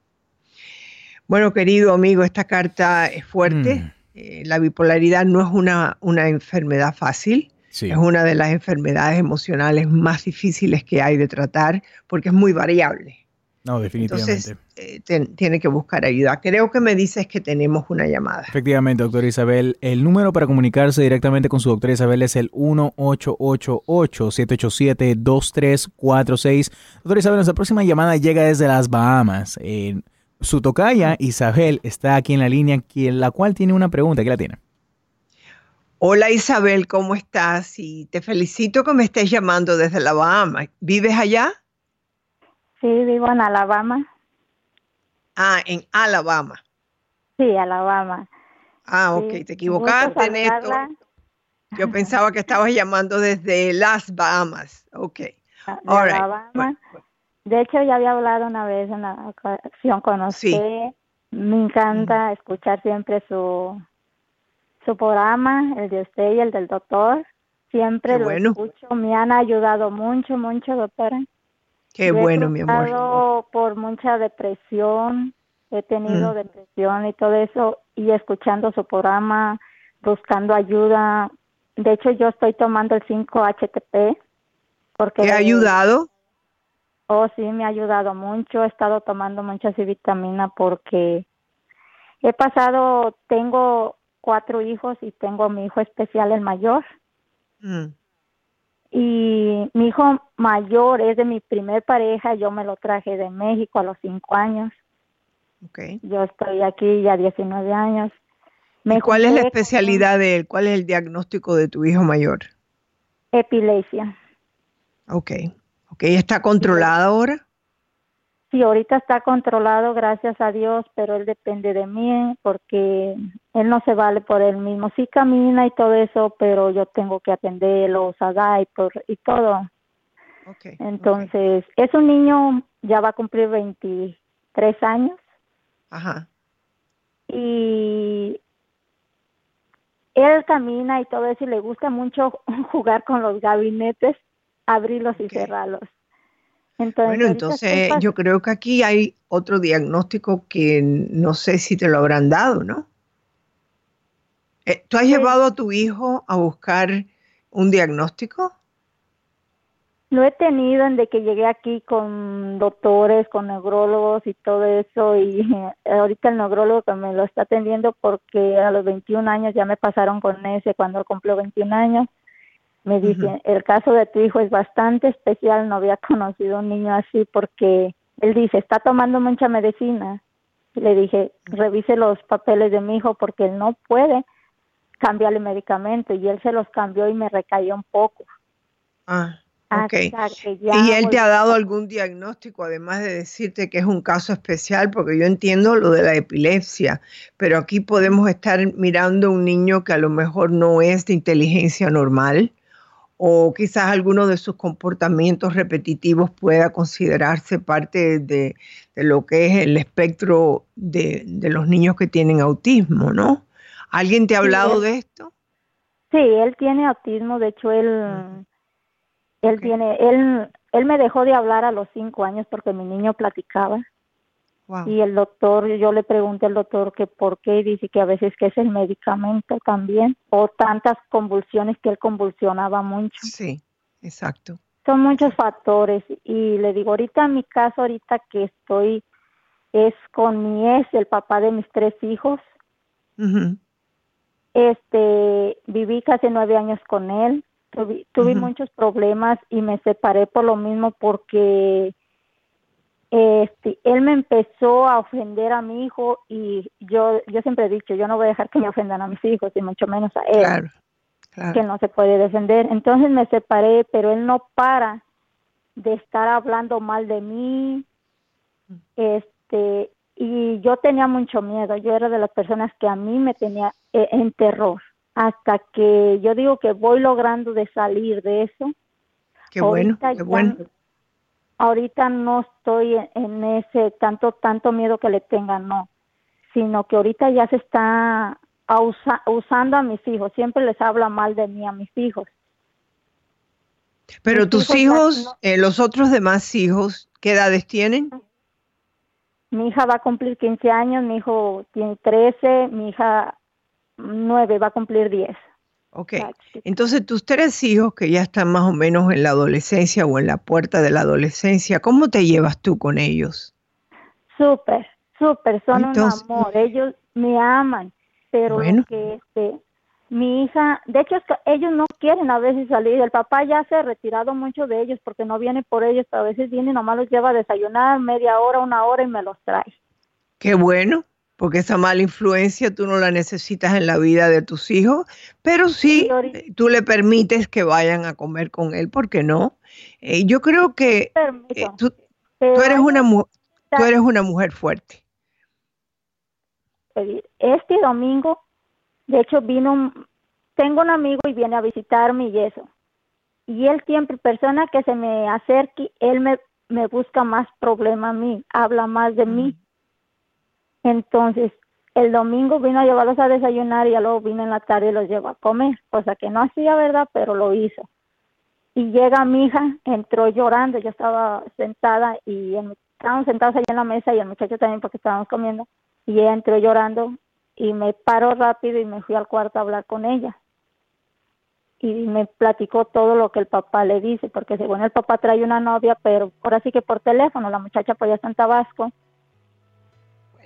Bueno, querido amigo, esta carta es fuerte. Mm. Eh, la bipolaridad no es una, una enfermedad fácil. Es una de las enfermedades emocionales más difíciles que hay de tratar porque es muy variable. No, definitivamente. Entonces, eh, tiene que buscar ayuda. Creo que me dices que tenemos una llamada. Efectivamente, doctora Isabel. El número para comunicarse directamente con su doctora Isabel es el 1-888-787-2346. Doctora Isabel, nuestra próxima llamada llega desde las Bahamas. Su tocaya, Isabel, está aquí en la línea, la cual tiene una pregunta. ¿Qué la tiene? Hola Isabel, ¿cómo estás? Y te felicito que me estés llamando desde Alabama. ¿Vives allá? Sí, vivo en Alabama. Ah, en Alabama. Sí, Alabama. Ah, ok, te equivocaste en esto. Yo pensaba que estabas llamando desde las Bahamas. Ok. Ah, Alabama. De hecho, ya había hablado una vez en la ocasión con usted. Me encanta escuchar siempre su, su programa, el de usted y el del doctor. Siempre lo escucho. Me han ayudado mucho, mucho, doctora. Qué bueno, mi amor. por mucha depresión. He tenido mm. depresión y todo eso. Y escuchando su programa, buscando ayuda. De hecho, yo estoy tomando el 5-HTP. Porque ¿Te ha ayudado? Oh, sí, me ha ayudado mucho. He estado tomando muchas vitaminas porque he pasado, tengo cuatro hijos y tengo mi hijo especial, el mayor. Mm. Y mi hijo mayor es de mi primer pareja, yo me lo traje de México a los cinco años. Okay. Yo estoy aquí ya 19 años. ¿Y cuál es la especialidad de él? ¿Cuál es el diagnóstico de tu hijo mayor? Epilepsia. Ok. Ok, ¿está controlada ahora? Sí, ahorita está controlado, gracias a Dios, pero él depende de mí porque él no se vale por él mismo. Sí camina y todo eso, pero yo tengo que atenderlo, y, por, y todo. Okay, Entonces, es un niño, ya va a cumplir 23 años. Ajá. Y él camina y todo eso y le gusta mucho <laughs> jugar con los gabinetes abrirlos y cerrarlos. Entonces, bueno, entonces yo creo que aquí hay otro diagnóstico que no sé si te lo habrán dado, ¿no? Eh, ¿Tú has llevado a tu hijo a buscar un diagnóstico? Lo he tenido en de que llegué aquí con doctores, con neurólogos y todo eso y <laughs> ahorita el neurólogo que me lo está atendiendo porque a los 21 años ya me pasaron con ese cuando cumplió 21 años. Me dice, el caso de tu hijo es bastante especial, no había <laughs> conocido un niño así porque él dice, está tomando mucha medicina. Y le dije, revise los papeles de mi hijo porque él no puede cambiarle medicamento y él se los cambió y me recayó un poco. Ah, ok. ¿Y él te ha dado algún diagnóstico, además de decirte que es un caso especial? Porque yo entiendo lo de la epilepsia, pero aquí podemos estar mirando un niño que a lo mejor no es de inteligencia normal o quizás alguno de sus comportamientos repetitivos pueda considerarse parte de, lo que es el espectro de, los niños que tienen autismo, ¿no? ¿Alguien te ha hablado de esto? Sí, él tiene autismo, de hecho él, él tiene, él, él me dejó de hablar a los cinco años porque mi niño platicaba. Y el doctor, yo le pregunté al doctor que por qué, y dice que a veces que es el medicamento también, o tantas convulsiones que él convulsionaba mucho. Sí, exacto. Son muchos factores y le digo, ahorita en mi caso, ahorita que estoy, es con mi ex, el papá de mis tres hijos. Este, viví casi nueve años con él, tuve, muchos problemas y me separé por lo mismo porque este, él me empezó a ofender a mi hijo y yo, yo siempre he dicho, yo no voy a dejar que me ofendan a mis hijos y mucho menos a él, que no se puede defender. Entonces me separé, pero él no para de estar hablando mal de mí, este, y yo tenía mucho miedo. Yo era de las personas que a mí me tenía eh, en terror hasta que yo digo que voy logrando de salir de eso. Qué bueno, qué bueno ahorita no estoy en ese tanto tanto miedo que le tengan, no, sino que ahorita ya se está usando a mis hijos, siempre les habla mal de mí a mis hijos. Pero tus hijos, eh, los otros demás hijos, ¿qué edades tienen? Mi hija va a cumplir 15 años, mi hijo tiene 13, mi hija 9 va a cumplir 10. Ok, entonces tus tres hijos que ya están más o menos en la adolescencia o en la puerta de la adolescencia, ¿cómo te llevas tú con ellos? Súper, súper, son un amor, ellos me aman, pero que este, mi hija, de hecho ellos no quieren a veces salir, el papá ya se ha retirado mucho de ellos porque no viene por ellos, pero a veces viene y nomás los lleva a desayunar media hora, una hora y me los trae. Qué bueno, porque esa mala influencia tú no la necesitas en la vida de tus hijos, pero sí, eh, tú le permites que vayan a comer con él, ¿por qué no? Eh, yo creo que eh, tú, eres una, tú eres una mujer fuerte. Este domingo, de hecho, vino, tengo un amigo y viene a visitarme y eso. Y él siempre, persona que se me acerque, él me, me busca más problema a mí, habla más de mí entonces, el domingo vino a llevarlos a desayunar y luego vino en la tarde y los llevó a comer, cosa que no hacía, ¿verdad? Pero lo hizo. Y llega mi hija, entró llorando, yo estaba sentada y estábamos sentados allá en la mesa y el muchacho también porque estábamos comiendo, y ella entró llorando y me paró rápido y me fui al cuarto a hablar con ella. Y me platicó todo lo que el papá le dice, porque según el papá trae una novia, pero ahora sí que por teléfono, la muchacha pues ya está en Tabasco,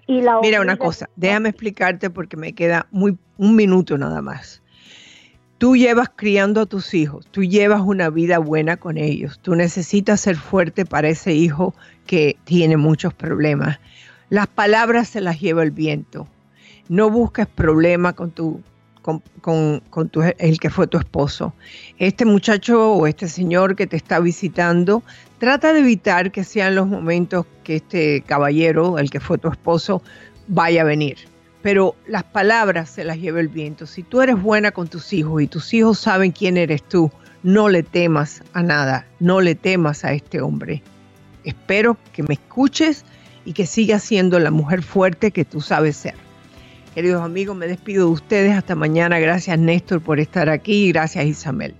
Mira una cosa, déjame explicarte porque me queda muy un minuto nada más. Tú llevas criando a tus hijos, tú llevas una vida buena con ellos, tú necesitas ser fuerte para ese hijo que tiene muchos problemas. Las palabras se las lleva el viento. No busques problemas con tu con, el que fue tu esposo. Este muchacho o este señor que te está visitando, trata de evitar que sean los momentos que este caballero, el que fue tu esposo, vaya a venir. Pero las palabras se las lleva el viento. Si tú eres buena con tus hijos y tus hijos saben quién eres tú, no le temas a nada, no le temas a este hombre. Espero que me escuches y que sigas siendo la mujer fuerte que tú sabes ser. Queridos amigos, me despido de ustedes. Hasta mañana. Gracias Néstor por estar aquí gracias Isabel.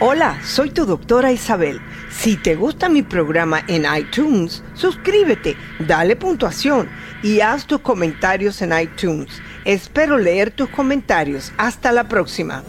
Hola, soy tu doctora Isabel. Si te gusta mi programa en iTunes, suscríbete, dale puntuación y haz tus comentarios en iTunes. Espero leer tus comentarios. Hasta la próxima.